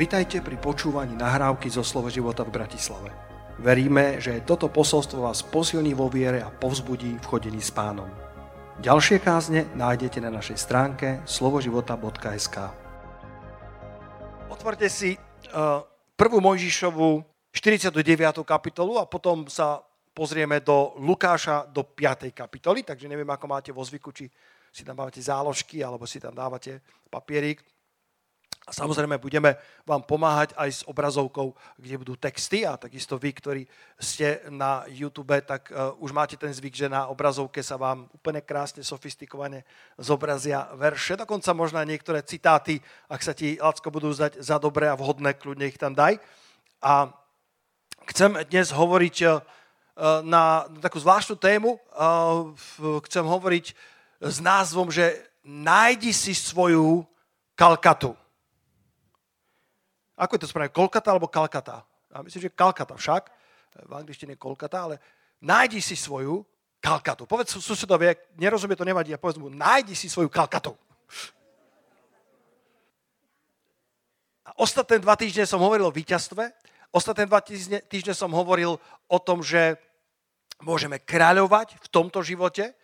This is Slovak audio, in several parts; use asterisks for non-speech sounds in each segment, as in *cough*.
Vitajte pri počúvaní nahrávky zo Slovo života v Bratislave. Veríme, že toto posolstvo vás posilní vo viere a povzbudí v chodení s pánom. Ďalšie kázne nájdete na našej stránke slovoživota.sk Otvorte si uh, prvú Mojžišovu 49. kapitolu a potom sa pozrieme do Lukáša do 5. kapitoly, takže neviem, ako máte vo zvyku, či si tam dávate záložky alebo si tam dávate papierik. A samozrejme budeme vám pomáhať aj s obrazovkou, kde budú texty a takisto vy, ktorí ste na YouTube, tak uh, už máte ten zvyk, že na obrazovke sa vám úplne krásne, sofistikovane zobrazia verše. Dokonca možno niektoré citáty, ak sa ti, Lacko, budú zdať za dobré a vhodné, kľudne ich tam daj. A chcem dnes hovoriť uh, na, takú zvláštnu tému. Uh, chcem hovoriť s názvom, že nájdi si svoju Kalkatu. Ako je to správne? Kolkata alebo Kalkata? Ja myslím, že Kalkata však. V angličtine Kolkata, ale nájdi si svoju Kalkatu. Povedz susedovi, ak nerozumie, to nevadí, a povedz mu, nájdi si svoju Kalkatu. A ostatné dva týždne som hovoril o víťazstve. Ostatné dva týždne, týždne som hovoril o tom, že môžeme kráľovať v tomto živote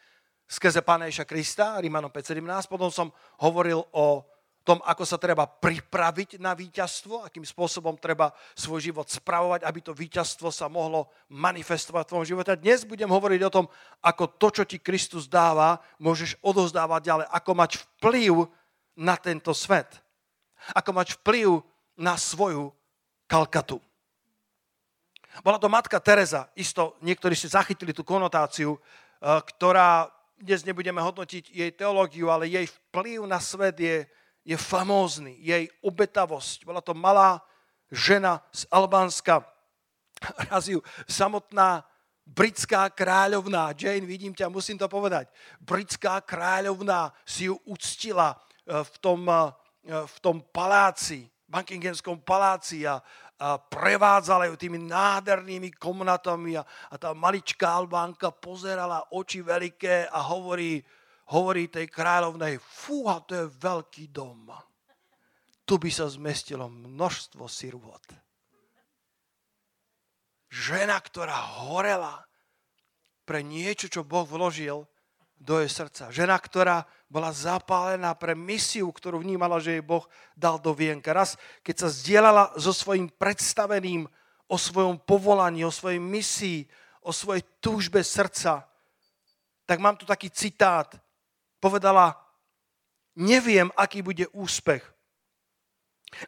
skrze Pána Ježa Krista, Rímanom 5.17. Potom som hovoril o tom, ako sa treba pripraviť na víťazstvo, akým spôsobom treba svoj život spravovať, aby to víťazstvo sa mohlo manifestovať v tvojom živote. A dnes budem hovoriť o tom, ako to, čo ti Kristus dáva, môžeš odozdávať ďalej, ako mať vplyv na tento svet. Ako mať vplyv na svoju Kalkatu. Bola to matka Teresa, isto niektorí si zachytili tú konotáciu, eh, ktorá dnes nebudeme hodnotiť jej teológiu, ale jej vplyv na svet je je famózny, jej obetavosť. Bola to malá žena z Albánska, raz ju samotná britská kráľovná, Jane, vidím ťa, musím to povedať, britská kráľovná si ju uctila eh, v tom, eh, v tom paláci, Buckinghamskom paláci a, a prevádzala ju tými nádhernými komnatami a, a tá maličká Albánka pozerala oči veľké a hovorí, hovorí tej kráľovnej, fúha, to je veľký dom. Tu by sa zmestilo množstvo sirvot. Žena, ktorá horela pre niečo, čo Boh vložil do jej srdca. Žena, ktorá bola zapálená pre misiu, ktorú vnímala, že jej Boh dal do vienka. Raz, keď sa zdieľala so svojím predstaveným o svojom povolaní, o svojej misii, o svojej túžbe srdca, tak mám tu taký citát povedala, neviem, aký bude úspech.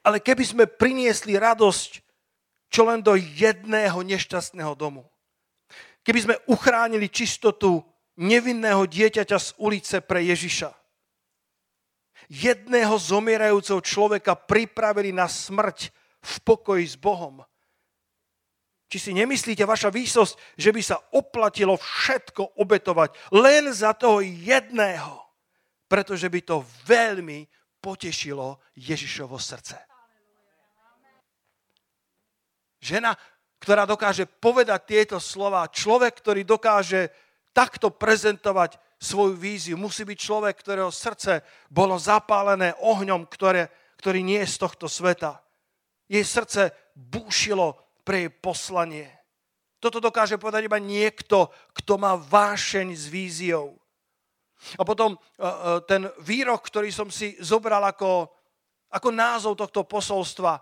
Ale keby sme priniesli radosť čo len do jedného nešťastného domu. Keby sme uchránili čistotu nevinného dieťaťa z ulice pre Ježiša. Jedného zomierajúceho človeka pripravili na smrť v pokoji s Bohom. Či si nemyslíte, vaša výsosť, že by sa oplatilo všetko obetovať len za toho jedného? Pretože by to veľmi potešilo Ježišovo srdce. Žena, ktorá dokáže povedať tieto slova, človek, ktorý dokáže takto prezentovať svoju víziu, musí byť človek, ktorého srdce bolo zapálené ohňom, ktoré, ktorý nie je z tohto sveta. Jej srdce búšilo pre jej poslanie. Toto dokáže povedať iba niekto, kto má vášeň s víziou. A potom e, e, ten výrok, ktorý som si zobral ako, ako názov tohto posolstva,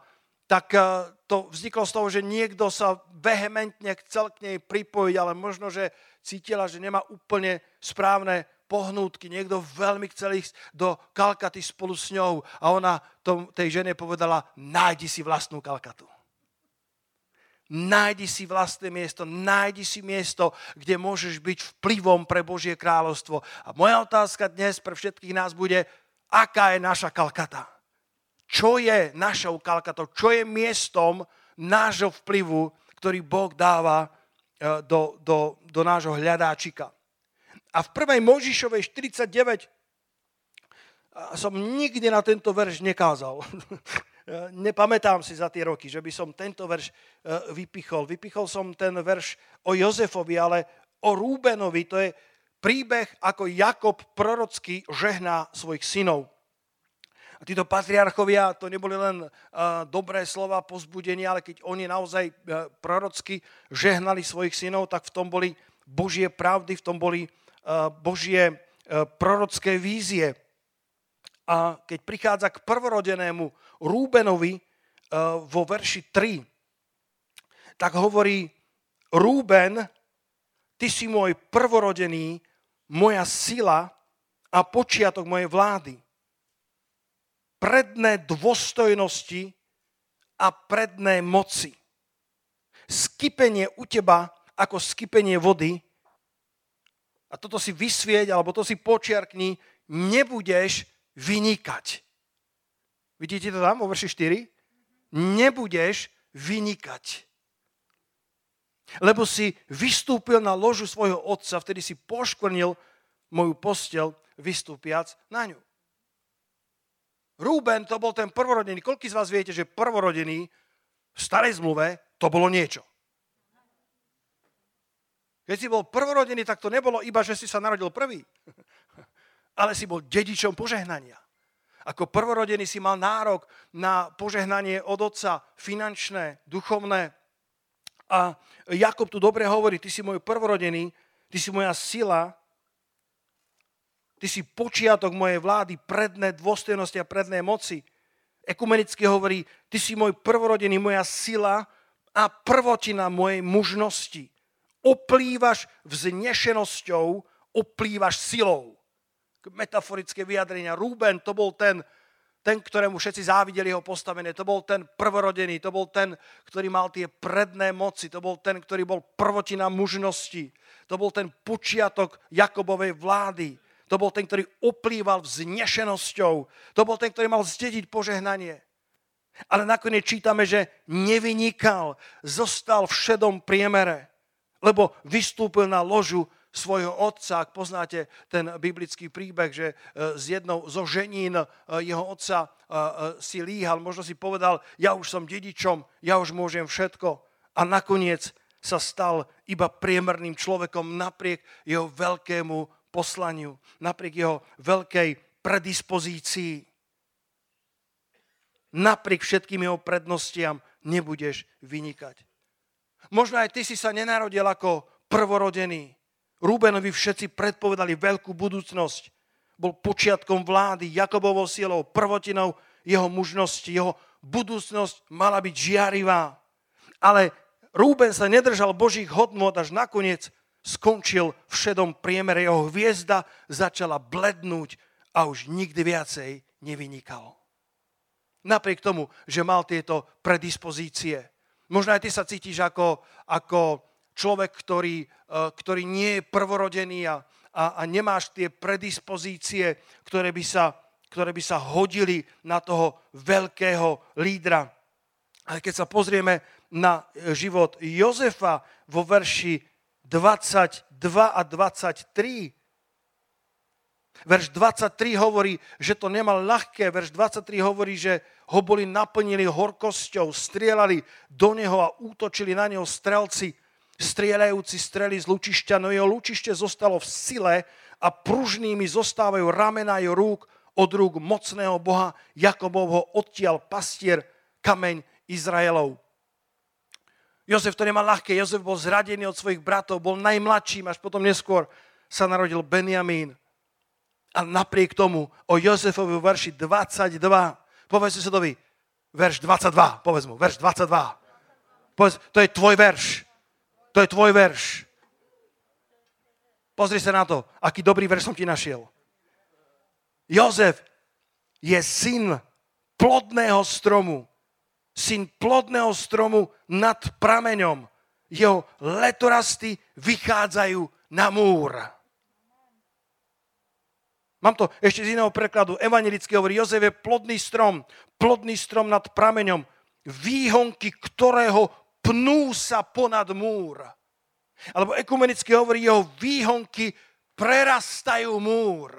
tak e, to vzniklo z toho, že niekto sa vehementne chcel k nej pripojiť, ale možno, že cítila, že nemá úplne správne pohnútky. Niekto veľmi chcel ísť do Kalkaty spolu s ňou a ona tom, tej žene povedala, nájdi si vlastnú Kalkatu. Nájdi si vlastné miesto, nájdi si miesto, kde môžeš byť vplyvom pre Božie kráľovstvo. A moja otázka dnes pre všetkých nás bude, aká je naša Kalkata? Čo je našou Kalkatou? Čo je miestom nášho vplyvu, ktorý Boh dáva e, do, do, do nášho hľadáčika? A v prvej Možišovej 49 som nikdy na tento verš nekázal. *laughs* E, nepamätám si za tie roky, že by som tento verš e, vypichol. Vypichol som ten verš o Jozefovi, ale o Rúbenovi. To je príbeh, ako Jakob prorocky žehná svojich synov. A títo patriarchovia, to neboli len uh, dobré slova pozbudenia, ale keď oni naozaj prorocky žehnali svojich synov, tak v tom boli Božie pravdy, v tom boli Božie prorocké vízie. A keď prichádza k prvorodenému Rúbenovi uh, vo verši 3, tak hovorí, Rúben, ty si môj prvorodený, moja sila a počiatok mojej vlády predné dôstojnosti a predné moci. Skypenie u teba ako skypenie vody, a toto si vysvieť, alebo to si počiarkni, nebudeš vynikať. Vidíte to tam vo verši 4? Nebudeš vynikať. Lebo si vystúpil na ložu svojho otca, vtedy si poškvrnil moju postel, vystúpiac na ňu. Rúben to bol ten prvorodený. Koľký z vás viete, že prvorodený v starej zmluve to bolo niečo? Keď si bol prvorodený, tak to nebolo iba, že si sa narodil prvý, ale si bol dedičom požehnania. Ako prvorodený si mal nárok na požehnanie od otca, finančné, duchovné. A Jakob tu dobre hovorí, ty si môj prvorodený, ty si moja sila, Ty si počiatok mojej vlády, predné dôstojnosti a predné moci. Ekumenicky hovorí, ty si môj prvorodený, moja sila a prvotina mojej mužnosti. Oplývaš vznešenosťou, oplývaš silou. Metaforické vyjadrenia. Rúben to bol ten, ten, ktorému všetci závideli jeho postavenie. To bol ten prvorodený, to bol ten, ktorý mal tie predné moci, to bol ten, ktorý bol prvotina mužnosti. To bol ten počiatok Jakobovej vlády. To bol ten, ktorý oplýval vznešenosťou. To bol ten, ktorý mal zdediť požehnanie. Ale nakoniec čítame, že nevynikal, zostal v šedom priemere, lebo vystúpil na ložu svojho otca, ak poznáte ten biblický príbeh, že z e, jednou zo ženín e, jeho otca e, si líhal, možno si povedal, ja už som dedičom, ja už môžem všetko. A nakoniec sa stal iba priemerným človekom napriek jeho veľkému poslaniu, napriek jeho veľkej predispozícii. Napriek všetkým jeho prednostiam nebudeš vynikať. Možno aj ty si sa nenarodil ako prvorodený. Rúbenovi všetci predpovedali veľkú budúcnosť. Bol počiatkom vlády, Jakobovou silou, prvotinou jeho mužnosti. Jeho budúcnosť mala byť žiarivá. Ale Rúben sa nedržal Božích hodnot až nakoniec skončil v šedom priemere, jeho hviezda začala blednúť a už nikdy viacej nevynikal. Napriek tomu, že mal tieto predispozície. Možno aj ty sa cítiš ako, ako človek, ktorý, e, ktorý nie je prvorodený a, a, a nemáš tie predispozície, ktoré by, sa, ktoré by sa hodili na toho veľkého lídra. Ale keď sa pozrieme na život Jozefa vo verši 22 a 23. Verš 23 hovorí, že to nemal ľahké. Verš 23 hovorí, že ho boli naplnili horkosťou, strieľali do neho a útočili na neho strelci, strieľajúci strely z lučišťa, no jeho lučište zostalo v sile a pružnými zostávajú ramena jeho rúk od rúk mocného Boha Jakobovho odtial pastier kameň Izraelov. Jozef to nemal ľahké, Jozef bol zradený od svojich bratov, bol najmladším, až potom neskôr sa narodil Benjamín. A napriek tomu o Jozefovi v verši 22, povedz susedovi, verš 22, povedz mu, verš 22. Povedz, to je tvoj verš. To je tvoj verš. Pozri sa na to, aký dobrý verš som ti našiel. Jozef je syn plodného stromu, syn plodného stromu nad prameňom. Jeho letorasty vychádzajú na múr. Mám to ešte z iného prekladu. Evangelicky hovorí, Jozef je plodný strom, plodný strom nad prameňom, výhonky ktorého pnú sa ponad múr. Alebo ekumenicky hovorí, jeho výhonky prerastajú múr.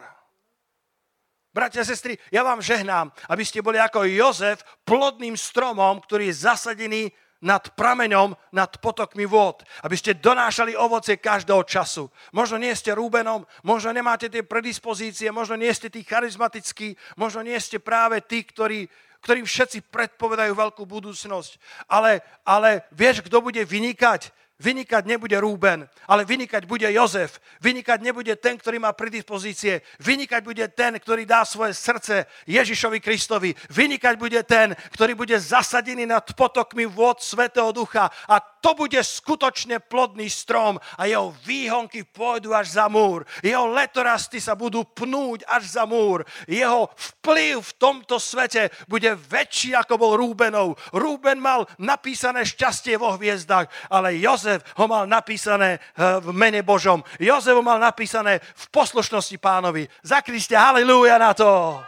Bratia a sestry, ja vám žehnám, aby ste boli ako Jozef, plodným stromom, ktorý je zasadený nad prameňom, nad potokmi vôd. Aby ste donášali ovocie každého času. Možno nie ste Rúbenom, možno nemáte tie predispozície, možno nie ste tí charizmatickí, možno nie ste práve tí, ktorí, ktorým všetci predpovedajú veľkú budúcnosť. Ale, ale vieš, kto bude vynikať? Vynikať nebude Rúben, ale vynikať bude Jozef. Vynikať nebude ten, ktorý má predispozície. Vynikať bude ten, ktorý dá svoje srdce Ježišovi Kristovi. Vynikať bude ten, ktorý bude zasadený nad potokmi vôd Svetého Ducha. A to bude skutočne plodný strom a jeho výhonky pôjdu až za múr. Jeho letorasty sa budú pnúť až za múr. Jeho vplyv v tomto svete bude väčší ako bol Rúbenov. Rúben mal napísané šťastie vo hviezdach, ale Jozef ho mal napísané eh, v mene Božom. Jozef ho mal napísané v poslušnosti pánovi. Zakriste, halleluja na to.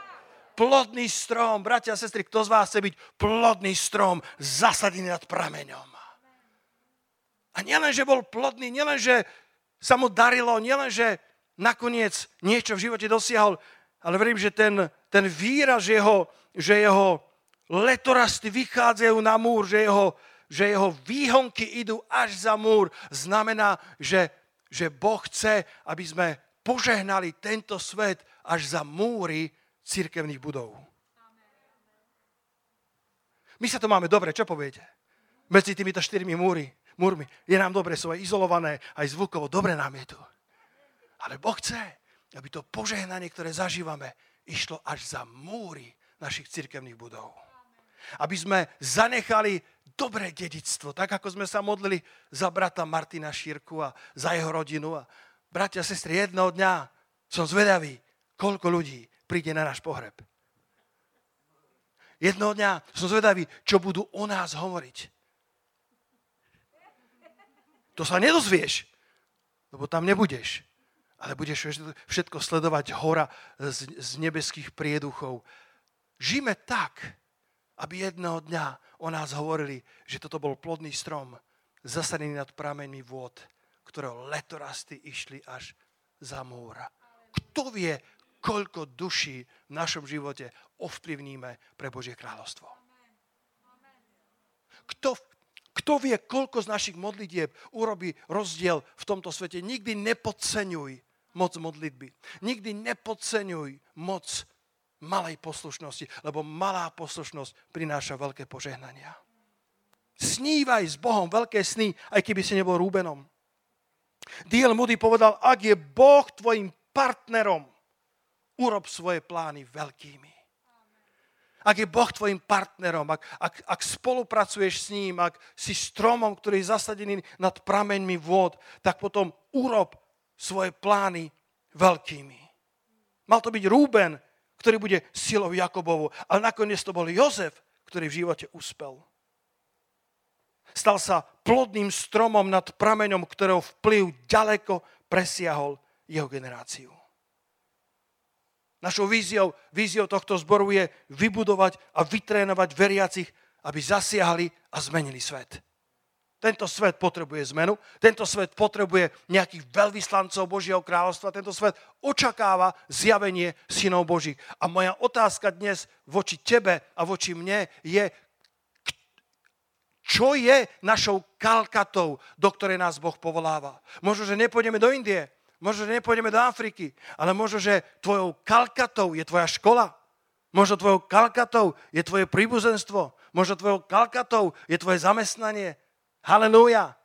Plodný strom, bratia a sestry, kto z vás chce byť plodný strom, zasadený nad prameňom. A nielen, že bol plodný, nielen, sa mu darilo, nielen, že nakoniec niečo v živote dosiahol, ale verím, že ten, ten výraz, že jeho, že jeho letorasty vychádzajú na múr, že jeho, že jeho výhonky idú až za múr, znamená, že, že Boh chce, aby sme požehnali tento svet až za múry církevných budov. My sa to máme dobre, čo poviete? Medzi týmito štyrmi múry, múrmi. Je nám dobre, sú aj izolované, aj zvukovo, dobre nám je tu. Ale Boh chce, aby to požehnanie, ktoré zažívame, išlo až za múry našich církevných budov. Aby sme zanechali dobré dedictvo, tak ako sme sa modlili za brata Martina Šírku a za jeho rodinu. A bratia sestry, jedného dňa som zvedavý, koľko ľudí príde na náš pohreb. Jedného dňa som zvedavý, čo budú o nás hovoriť. To sa nedozvieš, lebo tam nebudeš. Ale budeš všetko sledovať hora z, z nebeských prieduchov. Žijeme tak, aby jedného dňa o nás hovorili, že toto bol plodný strom, zasadený nad prameňmi vôd, ktorého letorasty išli až za múra. Kto vie, koľko duší v našom živote ovplyvníme pre Božie kráľovstvo? Kto, kto vie, koľko z našich modlitieb urobí rozdiel v tomto svete? Nikdy nepodceňuj moc modlitby. Nikdy nepodceňuj moc malej poslušnosti, lebo malá poslušnosť prináša veľké požehnania. Snívaj s Bohom veľké sny, aj keby si nebol Rúbenom. D.L. Moody povedal, ak je Boh tvojim partnerom, urob svoje plány veľkými. Ak je Boh tvojim partnerom, ak, ak, ak spolupracuješ s ním, ak si stromom, ktorý je zasadený nad prameňmi vôd, tak potom urob svoje plány veľkými. Mal to byť Rúben, ktorý bude silou Jakobovu. Ale nakoniec to bol Jozef, ktorý v živote uspel. Stal sa plodným stromom nad prameňom, ktorého vplyv ďaleko presiahol jeho generáciu. Našou víziou, víziou tohto zboru je vybudovať a vytrénovať veriacich, aby zasiahli a zmenili svet. Tento svet potrebuje zmenu, tento svet potrebuje nejakých veľvyslancov Božieho kráľovstva, tento svet očakáva zjavenie synov Božích. A moja otázka dnes voči tebe a voči mne je, čo je našou kalkatou, do ktorej nás Boh povoláva. Možno, že nepôjdeme do Indie, možno, že nepôjdeme do Afriky, ale možno, že tvojou kalkatou je tvoja škola, možno tvojou kalkatou je tvoje príbuzenstvo, možno tvojou kalkatou je tvoje zamestnanie, Halelúja.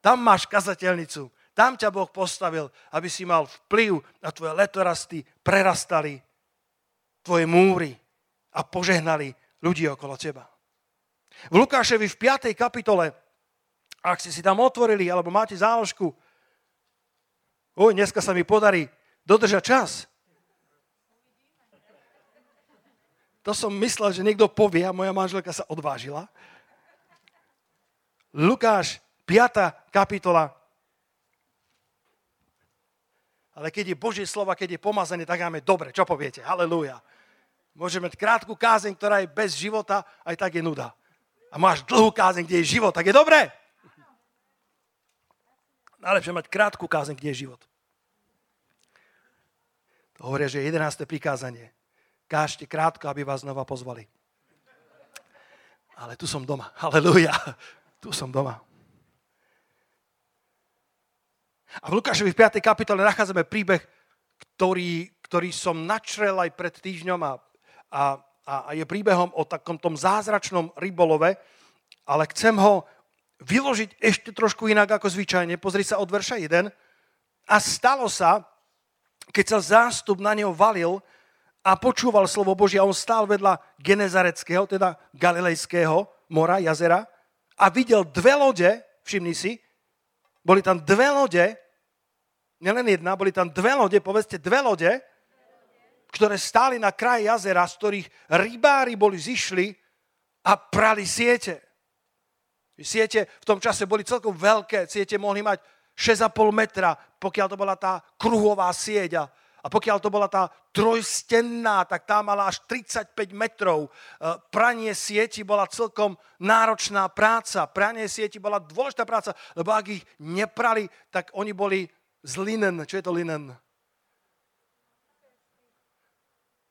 Tam máš kazateľnicu. Tam ťa Boh postavil, aby si mal vplyv na tvoje letorasty, prerastali tvoje múry a požehnali ľudí okolo teba. V Lukáševi v 5. kapitole, ak ste si tam otvorili, alebo máte záložku, oj, dneska sa mi podarí dodržať čas. To som myslel, že niekto povie a moja manželka sa odvážila. Lukáš, 5. kapitola. Ale keď je Božie slova, keď je pomazané, tak máme dobre. Čo poviete? Halelúja. Môžeme mať krátku kázeň, ktorá je bez života, aj tak je nuda. A máš dlhú kázeň, kde je život, tak je dobré. Najlepšie mať krátku kázeň, kde je život. To hovoria, že je 11. prikázanie. Kážte krátko, aby vás znova pozvali. Ale tu som doma. *laughs* Halelúja. Tu som doma. A v Lukášovi v 5. kapitole nachádzame príbeh, ktorý, ktorý som načrel aj pred týždňom a, a, a je príbehom o takom tom zázračnom rybolove, ale chcem ho vyložiť ešte trošku inak ako zvyčajne. Pozri sa od verša 1. A stalo sa, keď sa zástup na neho valil a počúval slovo Božie, a on stál vedľa Genezareckého, teda Galilejského mora, jazera, a videl dve lode, všimni si, boli tam dve lode, nielen jedna, boli tam dve lode, povedzte dve lode, ktoré stáli na kraji jazera, z ktorých rybári boli zišli a prali siete. Siete v tom čase boli celkom veľké, siete mohli mať 6,5 metra, pokiaľ to bola tá kruhová sieť a, pokiaľ to bola tá trojstenná, tak tá mala až 35 metrov. E, pranie sieti bola celkom náročná práca. Pranie sieti bola dôležitá práca, lebo ak ich neprali, tak oni boli z linen. Čo je to linen?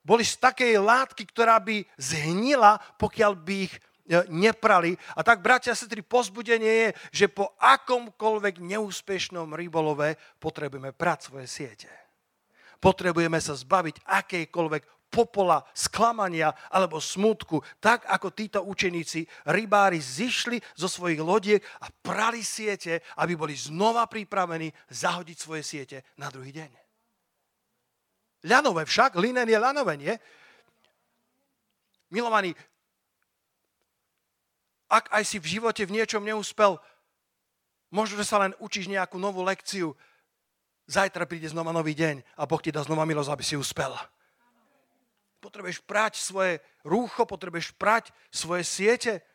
Boli z takej látky, ktorá by zhnila, pokiaľ by ich neprali. A tak, bratia a sestry, pozbudenie je, že po akomkoľvek neúspešnom rybolove potrebujeme prať svoje siete. Potrebujeme sa zbaviť akejkoľvek popola, sklamania alebo smutku, tak ako títo učeníci, rybári, zišli zo svojich lodiek a prali siete, aby boli znova pripravení zahodiť svoje siete na druhý deň. Ľanové však, linen je ľanové, nie? Milovaní, ak aj si v živote v niečom neúspel, možno, že sa len učíš nejakú novú lekciu, zajtra príde znova nový deň a Boh ti dá znova milosť, aby si uspel. Potrebuješ prať svoje rúcho, potrebuješ prať svoje siete.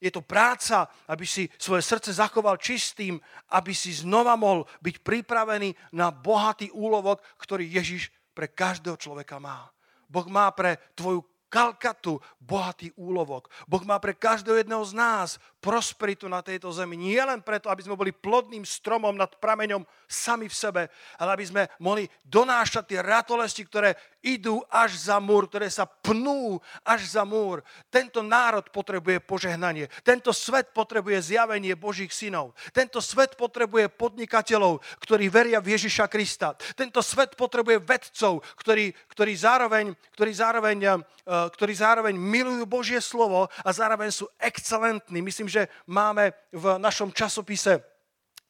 Je to práca, aby si svoje srdce zachoval čistým, aby si znova mohol byť pripravený na bohatý úlovok, ktorý Ježiš pre každého človeka má. Boh má pre tvoju Kalkatu bohatý úlovok. Boh má pre každého jedného z nás prosperitu na tejto zemi. Nie len preto, aby sme boli plodným stromom nad prameňom sami v sebe, ale aby sme mohli donášať tie ratolesti, ktoré idú až za múr, ktoré sa pnú až za múr. Tento národ potrebuje požehnanie. Tento svet potrebuje zjavenie Božích synov. Tento svet potrebuje podnikateľov, ktorí veria v Ježiša Krista. Tento svet potrebuje vedcov, ktorí, ktorí, zároveň, ktorí, zároveň, eh, ktorí zároveň milujú Božie slovo a zároveň sú excelentní. Myslím, že máme v našom časopise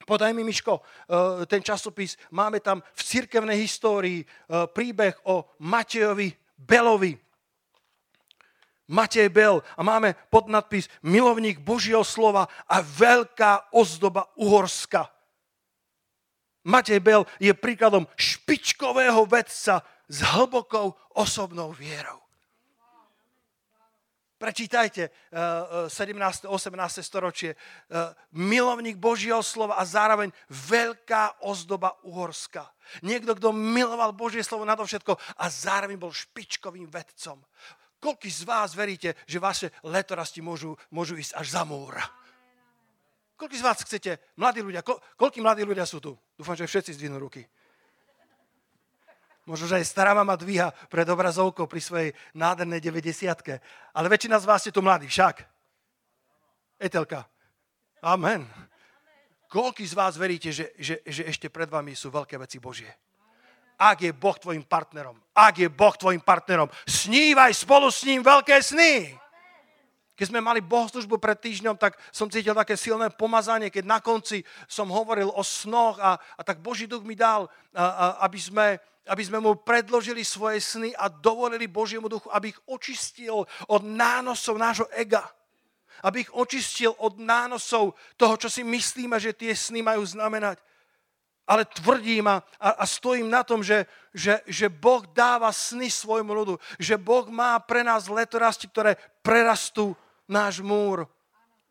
Podaj mi, Miško, eh, ten časopis. Máme tam v cirkevnej histórii eh, príbeh o Matejovi Belovi. Matej Bel a máme podnadpis Milovník Božieho slova a veľká ozdoba Uhorska. Matej Bel je príkladom špičkového vedca s hlbokou osobnou vierou. Prečítajte 17. Eh, 18. Eh, storočie. Eh, milovník Božieho slova a zároveň veľká ozdoba Uhorska. Niekto, kto miloval Božie slovo nadovšetko a zároveň bol špičkovým vedcom. Koľký z vás veríte, že vaše letorasti môžu, môžu ísť až za múr? Koľký z vás chcete, mladí ľudia, ko, koľký mladí ľudia sú tu? Dúfam, že všetci zdvihnú ruky. Možno, že aj stará mama dvíha pred obrazovkou pri svojej nádhernej 90 Ale väčšina z vás ste tu mladí, však. Etelka. Amen. Koľký z vás veríte, že, že, že ešte pred vami sú veľké veci Božie? Ak je Boh tvojim partnerom, ak je Boh tvojim partnerom, snívaj spolu s ním veľké sny. Keď sme mali bohoslužbu pred týždňom, tak som cítil také silné pomazanie, keď na konci som hovoril o snoch a, a tak Boží duch mi dal, a, a, aby sme aby sme mu predložili svoje sny a dovolili Božiemu duchu, aby ich očistil od nánosov nášho ega. Aby ich očistil od nánosov toho, čo si myslíme, že tie sny majú znamenať. Ale tvrdím a, a, a stojím na tom, že, že, že Boh dáva sny svojmu ľudu. Že Boh má pre nás letorasti, ktoré prerastú náš múr.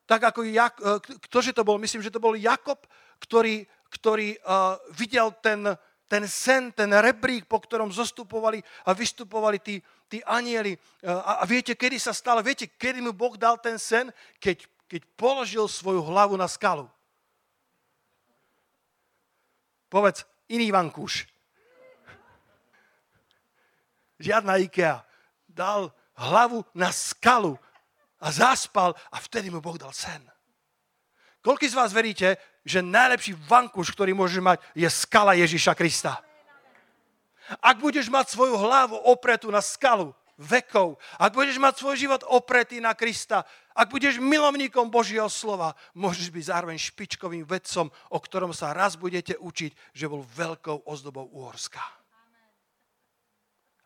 Tak ako, Jak, e, ktože to bol? Myslím, že to bol Jakob, ktorý, ktorý uh, videl ten, ten sen, ten rebrík, po ktorom zostupovali a vystupovali tí, tí anieli. A, a viete, kedy sa stalo? Viete, kedy mu Boh dal ten sen? Keď, keď položil svoju hlavu na skalu. Povedz, iný vankúš. Žiadna IKEA. Dal hlavu na skalu a zaspal a vtedy mu Boh dal sen. Koľko z vás veríte, že najlepší vankúš, ktorý môžeš mať, je skala Ježiša Krista? Ak budeš mať svoju hlavu opretú na skalu vekov, ak budeš mať svoj život opretý na Krista, ak budeš milovníkom Božieho slova, môžeš byť zároveň špičkovým vedcom, o ktorom sa raz budete učiť, že bol veľkou ozdobou Uhorska.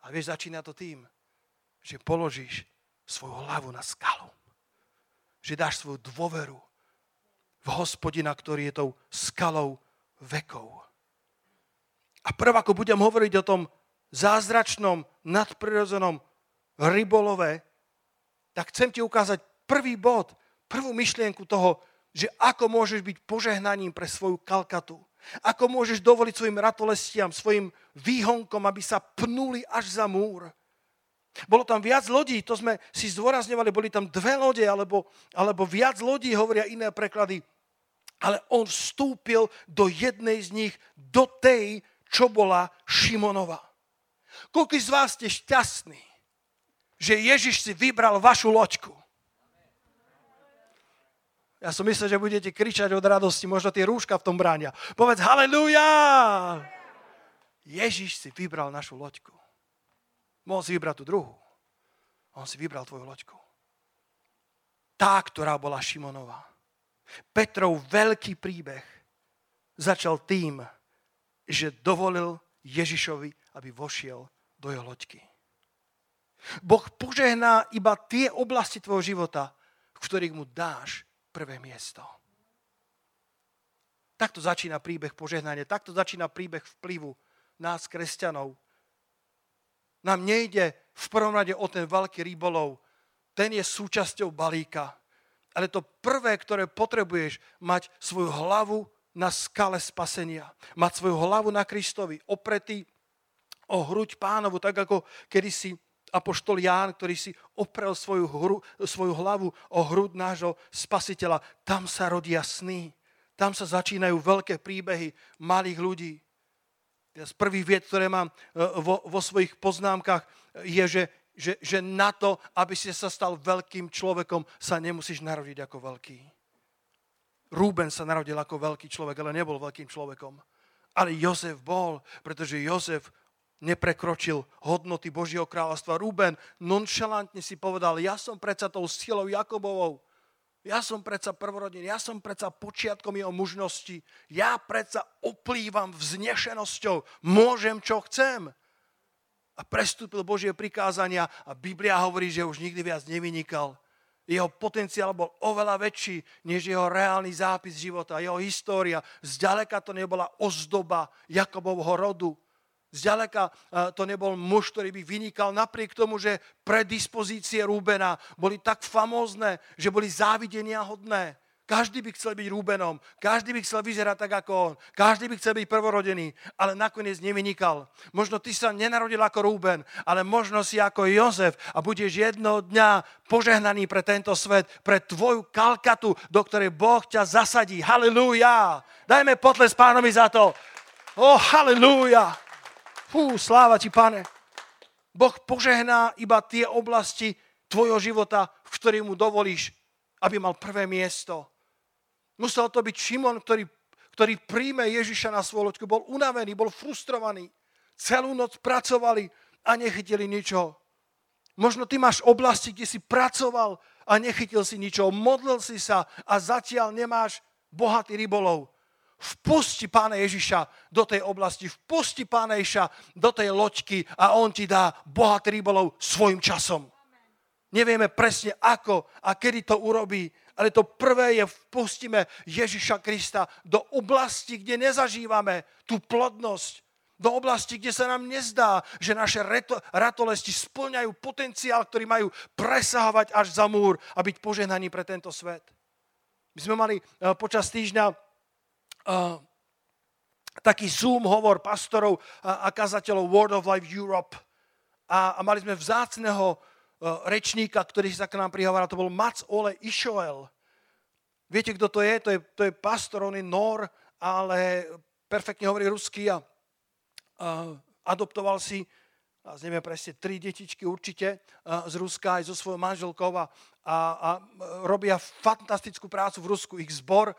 A vieš, začína to tým, že položíš svoju hlavu na skalu. Že dáš svoju dôveru v hospodina, ktorý je tou skalou vekov. A prv, ako budem hovoriť o tom zázračnom, nadprirodzenom rybolove, tak chcem ti ukázať prvý bod, prvú myšlienku toho, že ako môžeš byť požehnaním pre svoju kalkatu. Ako môžeš dovoliť svojim ratolestiam, svojim výhonkom, aby sa pnuli až za múr. Bolo tam viac lodí, to sme si zdôrazňovali, boli tam dve lode, alebo, alebo viac lodí, hovoria iné preklady. Ale on vstúpil do jednej z nich, do tej, čo bola Šimonova. Koľko z vás ste šťastní, že Ježiš si vybral vašu loďku? Ja som myslel, že budete kričať od radosti, možno tie rúška v tom bránia. Povedz haleluja! Ježiš si vybral našu loďku. Mohol si vybrať tú druhú. On si vybral tvoju loďku. Tá, ktorá bola Šimonová. Petrov veľký príbeh začal tým, že dovolil Ježišovi, aby vošiel do jeho loďky. Boh požehná iba tie oblasti tvojho života, v ktorých mu dáš prvé miesto. Takto začína príbeh požehnania, takto začína príbeh vplyvu nás, kresťanov. Nám nejde v prvom rade o ten veľký rybolov. Ten je súčasťou balíka. Ale to prvé, ktoré potrebuješ, mať svoju hlavu na skale spasenia. Mať svoju hlavu na Kristovi, opretý o hruď pánovu, tak ako kedysi apoštol Ján, ktorý si oprel svoju, hru, svoju hlavu o hrud nášho spasiteľa. Tam sa rodia sny. Tam sa začínajú veľké príbehy malých ľudí. Z prvých vied, ktoré mám e, vo, vo svojich poznámkach, je, že, že, že na to, aby si sa stal veľkým človekom, sa nemusíš narodiť ako veľký. Rúben sa narodil ako veľký človek, ale nebol veľkým človekom. Ale Jozef bol, pretože Jozef neprekročil hodnoty Božieho kráľovstva. Rúben nonšalantne si povedal, ja som predsa tou silou Jakobovou. Ja som predsa prvorodený, ja som predsa počiatkom jeho mužnosti. Ja predsa oplývam vznešenosťou. Môžem, čo chcem. A prestúpil Božie prikázania a Biblia hovorí, že už nikdy viac nevynikal. Jeho potenciál bol oveľa väčší, než jeho reálny zápis života, jeho história. Zďaleka to nebola ozdoba Jakobovho rodu. Zďaleka e, to nebol muž, ktorý by vynikal napriek tomu, že predispozície Rúbena boli tak famózne, že boli závidenia hodné. Každý by chcel byť Rúbenom, každý by chcel vyzerať tak ako on, každý by chcel byť prvorodený, ale nakoniec nevynikal. Možno ty sa nenarodil ako Rúben, ale možno si ako Jozef a budeš jednoho dňa požehnaný pre tento svet, pre tvoju kalkatu, do ktorej Boh ťa zasadí. Halelúja! Dajme potles pánovi za to. O, oh, halelúja! Fú, sláva ti, pane. Boh požehná iba tie oblasti tvojho života, v ktorých mu dovolíš, aby mal prvé miesto. Musel to byť Šimon, ktorý, ktorý príjme Ježiša na svoju loďku. Bol unavený, bol frustrovaný. Celú noc pracovali a nechytili ničo. Možno ty máš oblasti, kde si pracoval a nechytil si ničo. Modlil si sa a zatiaľ nemáš bohatý rybolov. Vpusti Pána Ježiša do tej oblasti, vpusti Pána Ježiša do tej loďky a on ti dá bohatý rybolov svojim časom. Nevieme presne ako a kedy to urobí, ale to prvé je vpustíme Ježiša Krista do oblasti, kde nezažívame tú plodnosť. Do oblasti, kde sa nám nezdá, že naše ratolesti splňajú potenciál, ktorý majú presahovať až za múr a byť požehnaní pre tento svet. My sme mali eh, počas týždňa uh, taký Zoom hovor pastorov a, a kazateľov World of Life Europe. A, a mali sme vzácného uh, rečníka, ktorý sa k nám prihováral, to bol Mats Ole Ishoel. Viete, kto to je? To je, to je pastor, on je Nor, ale perfektne hovorí rusky a uh, adoptoval si a neviem presne, tri detičky určite z Ruska aj so svojou manželkou a, a, a robia fantastickú prácu v Rusku. Ich zbor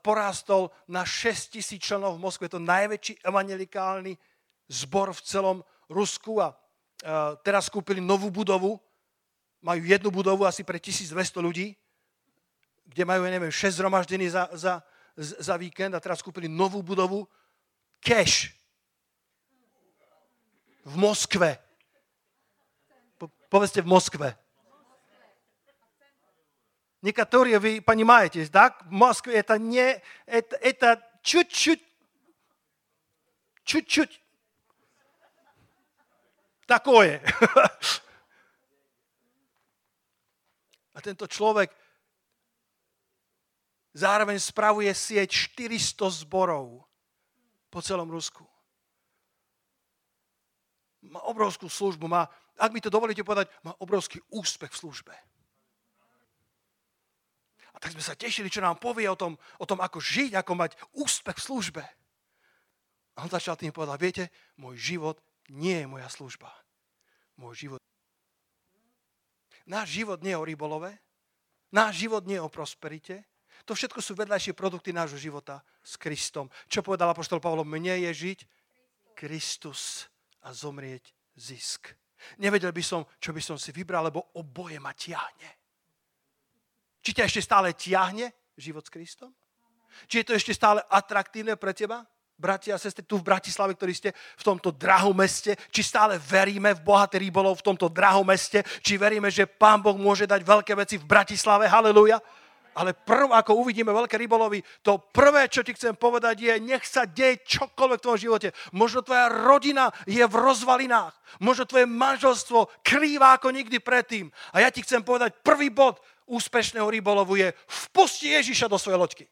porástol na 6 tisíc členov v Moskve. Je to najväčší evangelikálny zbor v celom Rusku a teraz kúpili novú budovu. Majú jednu budovu asi pre 1200 ľudí, kde majú, neviem, 6 zhromaždení za, za, za víkend a teraz kúpili novú budovu. Cash v Moskve. Po, povedzte v Moskve. Некоторые вы понимаете, да? В Москве это не, это, это чуть-чуть, чуть-чуть такое. A tento človek zároveň spravuje sieť 400 zborov po celom Rusku má obrovskú službu, má, ak mi to dovolíte povedať, má obrovský úspech v službe. Tak sme sa tešili, čo nám povie o tom, o tom ako žiť, ako mať úspech v službe. A on začal tým povedať, viete, môj život nie je moja služba. Môj život. Náš život nie je o rybolove, náš život nie je o prosperite, to všetko sú vedľajšie produkty nášho života s Kristom. Čo povedal apoštol Pavlo, mne je žiť Kristus a zomrieť zisk. Nevedel by som, čo by som si vybral, lebo oboje ma tiahne. Či ťa ešte stále tiahne život s Kristom? Či je to ešte stále atraktívne pre teba? bratia a sestry, tu v Bratislave, ktorí ste v tomto drahom meste, či stále veríme v bohatý rybolov v tomto drahom meste, či veríme, že Pán Boh môže dať veľké veci v Bratislave, halleluja. Ale prv, ako uvidíme veľké rybolovy, to prvé, čo ti chcem povedať je, nech sa deje čokoľvek v tvojom živote. Možno tvoja rodina je v rozvalinách. Možno tvoje manželstvo krýva ako nikdy predtým. A ja ti chcem povedať, prvý bod úspešného rybolovu je vpusti Ježiša do svojej loďky.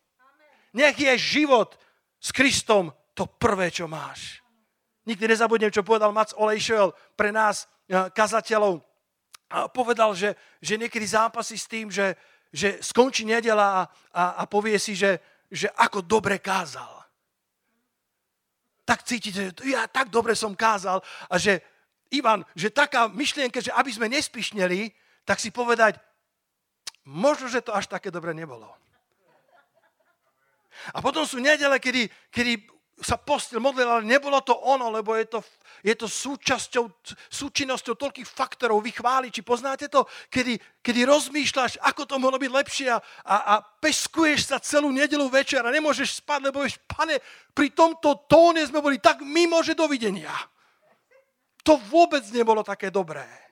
Nech je život s Kristom to prvé, čo máš. Nikdy nezabudnem, čo povedal Mac Olejšel pre nás, eh, kazateľov. A povedal, že, že niekedy zápasy s tým, že, že skončí nedela a, a, a povie si, že, že ako dobre kázal. Tak cítite, že ja tak dobre som kázal a že Ivan, že taká myšlienka, že aby sme nespišneli, tak si povedať, možno, že to až také dobre nebolo. A potom sú nedele, kedy, kedy sa postil, modlil, ale nebolo to ono, lebo je to, je to súčasťou, súčinnosťou toľkých faktorov. Vy chváli, či poznáte to, kedy, kedy rozmýšľaš, ako to mohlo byť lepšie a, a, a peskuješ sa celú nedelu večer a nemôžeš spať, lebo vieš, pane, pri tomto tóne sme boli tak mimo, že dovidenia. To vôbec nebolo také dobré.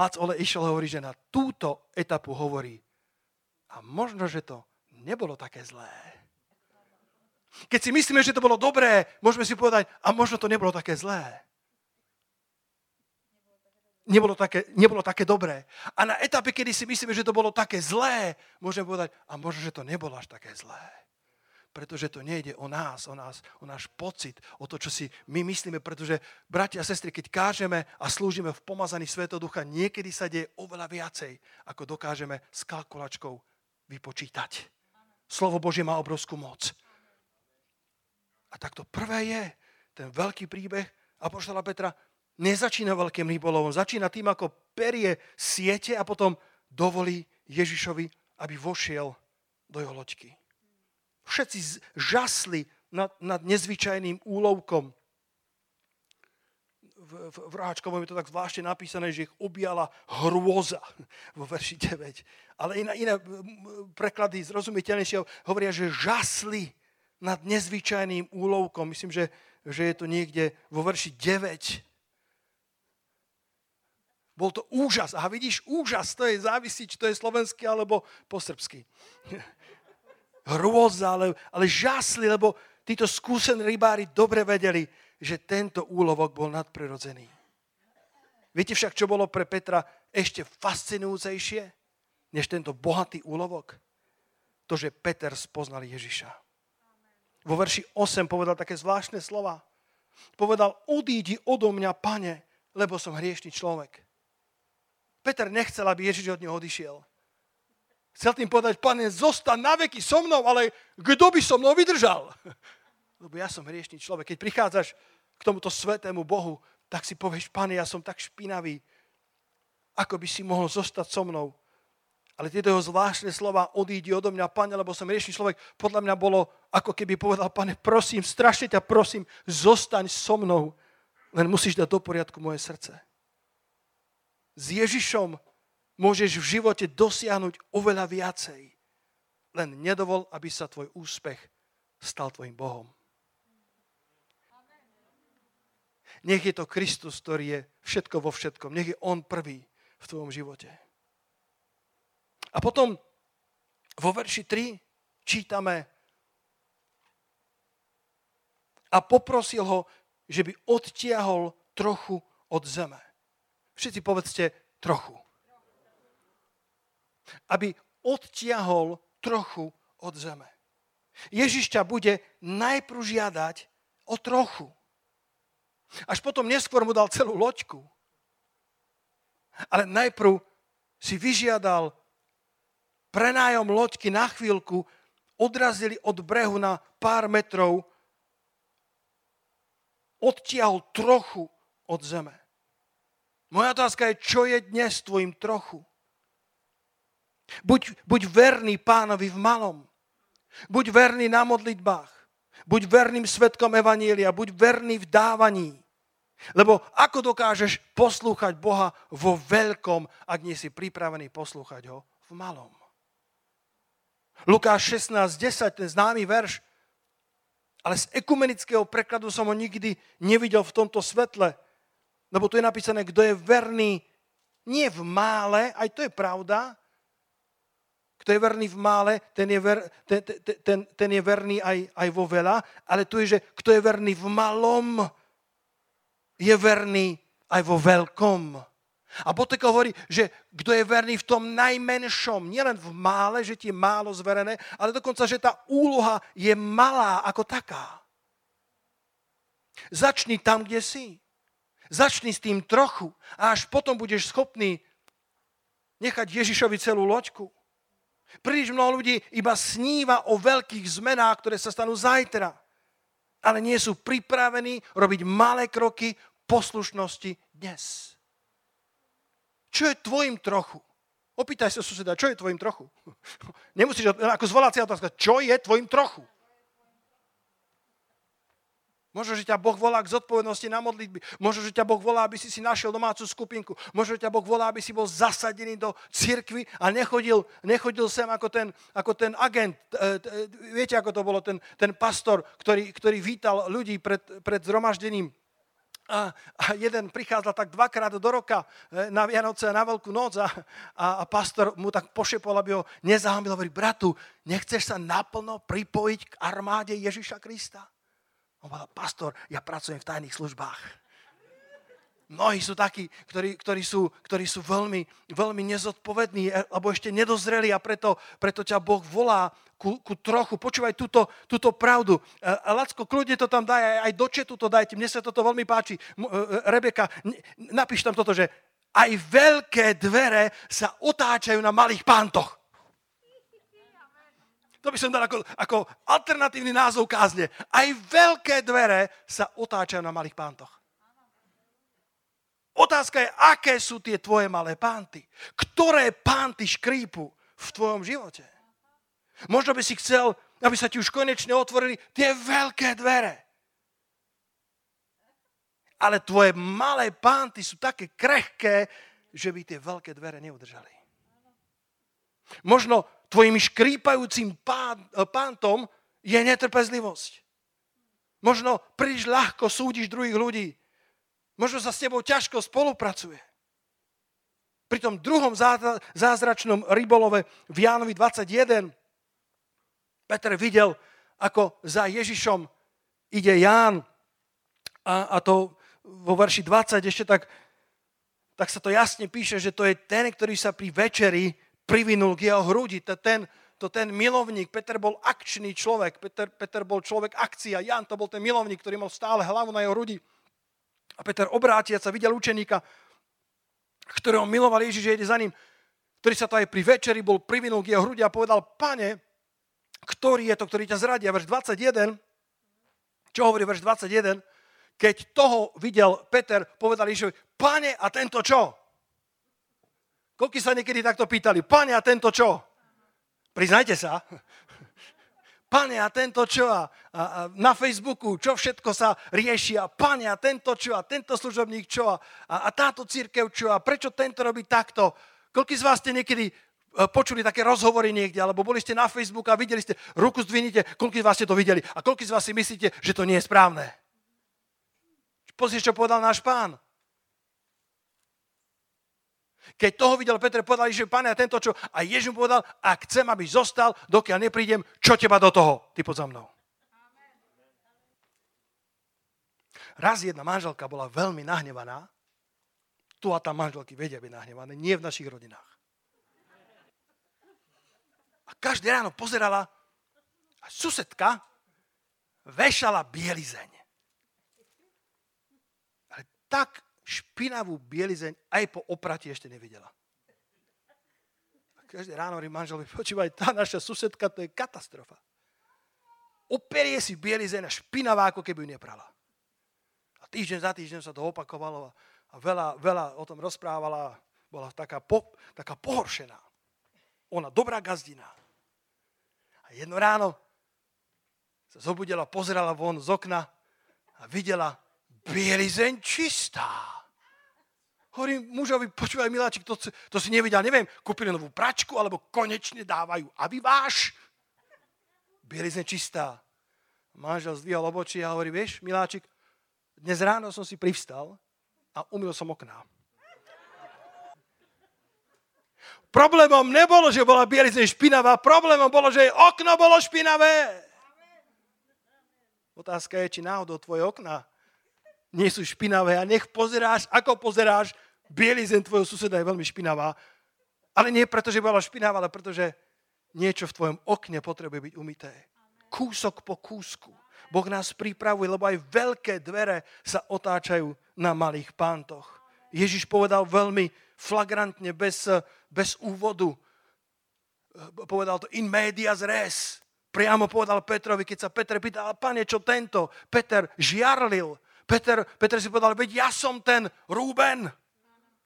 Mac Ole išiel hovorí, že na túto etapu hovorí a možno, že to nebolo také zlé keď si myslíme, že to bolo dobré, môžeme si povedať, a možno to nebolo také zlé. Nebolo také, nebolo také dobré. A na etape, kedy si myslíme, že to bolo také zlé, môžeme povedať, a možno, že to nebolo až také zlé. Pretože to nejde o nás, o nás, o náš pocit, o to, čo si my myslíme, pretože, bratia a sestry, keď kážeme a slúžime v pomazaní Svetoducha, niekedy sa deje oveľa viacej, ako dokážeme s kalkulačkou vypočítať. Slovo Bože má obrovskú moc. A tak to prvé je, ten veľký príbeh Apoštola Petra nezačína veľkým rybolovom, začína tým, ako perie siete a potom dovolí Ježišovi, aby vošiel do jeho loďky. Všetci žasli nad, nad nezvyčajným úlovkom. V, v, v Ráčkovom je to tak zvláštne napísané, že ich objala hrôza vo verši 9. Ale iné, iné preklady zrozumiteľnejšie hovoria, že žasli nad nezvyčajným úlovkom. Myslím, že, že je to niekde vo verši 9. Bol to úžas. A vidíš, úžas, to je závisí, či to je slovenský alebo po srbsky. Hrôza, ale, ale žasli, lebo títo skúsení rybári dobre vedeli, že tento úlovok bol nadprirodzený. Viete však, čo bolo pre Petra ešte fascinujúcejšie, než tento bohatý úlovok? To, že Peter spoznal Ježiša vo verši 8 povedal také zvláštne slova. Povedal, odídi odo mňa, pane, lebo som hriešný človek. Peter nechcel, aby Ježiš od neho odišiel. Chcel tým povedať, pane, zostan na veky so mnou, ale kto by so mnou vydržal? *laughs* Lebo ja som hriešný človek. Keď prichádzaš k tomuto svetému Bohu, tak si povieš, pane, ja som tak špinavý, ako by si mohol zostať so mnou. Ale tieto jeho zvláštne slova, odídi odo mňa, pane, lebo som riešný človek, podľa mňa bolo, ako keby povedal, pane, prosím, strašne ťa prosím, zostaň so mnou, len musíš dať do poriadku moje srdce. S Ježišom môžeš v živote dosiahnuť oveľa viacej. Len nedovol, aby sa tvoj úspech stal tvojim Bohom. Nech je to Kristus, ktorý je všetko vo všetkom. Nech je On prvý v tvojom živote. A potom vo verši 3 čítame a poprosil ho, že by odtiahol trochu od zeme. Všetci povedzte trochu. Aby odtiahol trochu od zeme. Ježiš ťa bude najprv žiadať o trochu. Až potom neskôr mu dal celú loďku. Ale najprv si vyžiadal prenájom loďky na chvíľku, odrazili od brehu na pár metrov, odtiahol trochu od zeme. Moja otázka je, čo je dnes tvojim trochu? Buď, buď verný pánovi v malom. Buď verný na modlitbách. Buď verným svetkom Evanília. Buď verný v dávaní. Lebo ako dokážeš poslúchať Boha vo veľkom, ak nie si pripravený poslúchať ho v malom? Lukáš 16, 10, ten známy verš, ale z ekumenického prekladu som ho nikdy nevidel v tomto svetle, lebo tu je napísané, kto je verný nie v mále, aj to je pravda, kto je verný v mále, ten je, ver, ten, ten, ten je verný aj, aj vo veľa, ale tu je, že kto je verný v malom, je verný aj vo veľkom. A potom hovorí, že kto je verný v tom najmenšom, nielen v mále, že ti je málo zverené, ale dokonca, že tá úloha je malá ako taká. Začni tam, kde si. Začni s tým trochu a až potom budeš schopný nechať Ježišovi celú loďku. Príliš mnoho ľudí iba sníva o veľkých zmenách, ktoré sa stanú zajtra. Ale nie sú pripravení robiť malé kroky poslušnosti dnes. Čo je tvojim trochu? Opýtaj sa suseda, čo je tvojim trochu? *laughs* Nemusíš, ako zvolacia otázka, čo je tvojim trochu? Možno, že ťa Boh volá k zodpovednosti na modlitby. Možno, že ťa Boh volá, aby si si našiel domácu skupinku. Možno, že ťa Boh volá, aby si bol zasadený do cirkvy a nechodil, nechodil sem ako ten, ako ten agent. E, e, viete, ako to bolo, ten, ten pastor, ktorý, ktorý vítal ľudí pred, pred zhromaždením a, a jeden prichádzal tak dvakrát do roka e, na Vianoce a na Veľkú noc a, a, a pastor mu tak pošepol, aby ho nezahamil. Hovorí, bratu, nechceš sa naplno pripojiť k armáde Ježiša Krista? On povedal, pastor, ja pracujem v tajných službách. Mnohí sú takí, ktorí, ktorí, sú, ktorí sú veľmi, veľmi nezodpovední, e, alebo ešte nedozreli a preto, preto ťa Boh volá ku, ku trochu. Počúvaj túto, túto pravdu. E, Lacko, kľudne to tam daj, aj do četu to dajte. Mne sa toto veľmi páči. E, Rebeka, napíš tam toto, že aj veľké dvere sa otáčajú na malých pántoch. To by som dal ako, ako alternatívny názov kázne. Aj veľké dvere sa otáčajú na malých pántoch. Otázka je, aké sú tie tvoje malé pánty. Ktoré pánty škrípu v tvojom živote? Možno by si chcel, aby sa ti už konečne otvorili tie veľké dvere. Ale tvoje malé pánty sú také krehké, že by tie veľké dvere neudržali. Možno tvojim škrípajúcim pántom je netrpezlivosť. Možno príliš ľahko súdiš druhých ľudí Možno sa s tebou ťažko spolupracuje. Pri tom druhom zázračnom rybolove v Jánovi 21 Peter videl, ako za Ježišom ide Ján a, a to vo verši 20 ešte tak, tak sa to jasne píše, že to je ten, ktorý sa pri večeri privinul k jeho hrudi. To ten, to ten milovník. Peter bol akčný človek. Peter, Peter bol človek akcia. Jan to bol ten milovník, ktorý mal stále hlavu na jeho hrudi. A Peter obrátiac sa videl učeníka, ktorého miloval Ježiš, že ide za ním, ktorý sa to aj pri večeri bol privinul k jeho hrudi a povedal, pane, ktorý je to, ktorý ťa zradí? A verš 21, čo hovorí verš 21? keď toho videl Peter, povedal Ježišovi, pane, a tento čo? Koľko sa niekedy takto pýtali, pane, a tento čo? Priznajte sa. Pane, a tento čo? A, a, a na Facebooku, čo všetko sa rieši? A pane, a tento čo? A tento služobník čo? A, a táto církev čo? A prečo tento robí takto? Koľko z vás ste niekedy e, počuli také rozhovory niekde, alebo boli ste na Facebooku a videli ste, ruku zdvinite, koľko z vás ste to videli a koľko z vás si myslíte, že to nie je správne? Pozri, čo povedal náš pán. Keď toho videl Peter, povedal že pane, a tento čo? A Ježiš mu povedal, ak chcem, aby zostal, dokiaľ neprídem, čo teba do toho? Ty pod za mnou. Raz jedna manželka bola veľmi nahnevaná. Tu a tam manželky vedia byť nahnevané, nie v našich rodinách. A každé ráno pozerala a susedka vešala bielizeň. Ale tak špinavú bielizeň aj po oprati ešte nevidela. A každé ráno hovorím manželovi, počúvaj, tá naša susedka, to je katastrofa. Operie si bielizeň a špinavá, ako keby ju neprala. A týždeň za týždeň sa to opakovalo a, a veľa, veľa o tom rozprávala. Bola taká, po, taká pohoršená. Ona dobrá gazdina. A jedno ráno sa zobudila, pozerala von z okna a videla bielizeň čistá. Hovorím mužovi, počúvaj miláčik, to, to si nevidel, neviem, kúpili novú pračku, alebo konečne dávajú. A vy váš? Bielizne čistá. Manžel zdvihol obočí a hovorí, vieš, miláčik, dnes ráno som si privstal a umil som okná. Problémom nebolo, že bola bielizne špinavá, problémom bolo, že jej okno bolo špinavé. Otázka je, či náhodou tvoje okna nie sú špinavé a nech pozeráš, ako pozeráš, bielizeň tvojho suseda je veľmi špinavá, ale nie preto, že bola špinavá, ale preto, že niečo v tvojom okne potrebuje byť umité. Kúsok po kúsku. Boh nás pripravuje, lebo aj veľké dvere sa otáčajú na malých pántoch. Ježiš povedal veľmi flagrantne, bez, bez úvodu. Povedal to in medias res. Priamo povedal Petrovi, keď sa Peter pýtal, pane, čo tento? Peter žiarlil, Peter, Peter si povedal, veď ja som ten Rúben.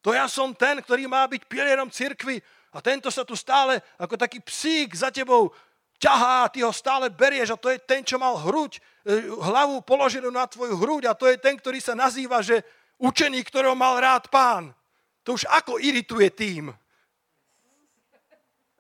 To ja som ten, ktorý má byť pilierom cirkvy. A tento sa tu stále ako taký psík za tebou ťahá, ty ho stále berieš a to je ten, čo mal hruď, e, hlavu položenú na tvoju hruď a to je ten, ktorý sa nazýva, že učený, ktorého mal rád pán. To už ako irituje tým.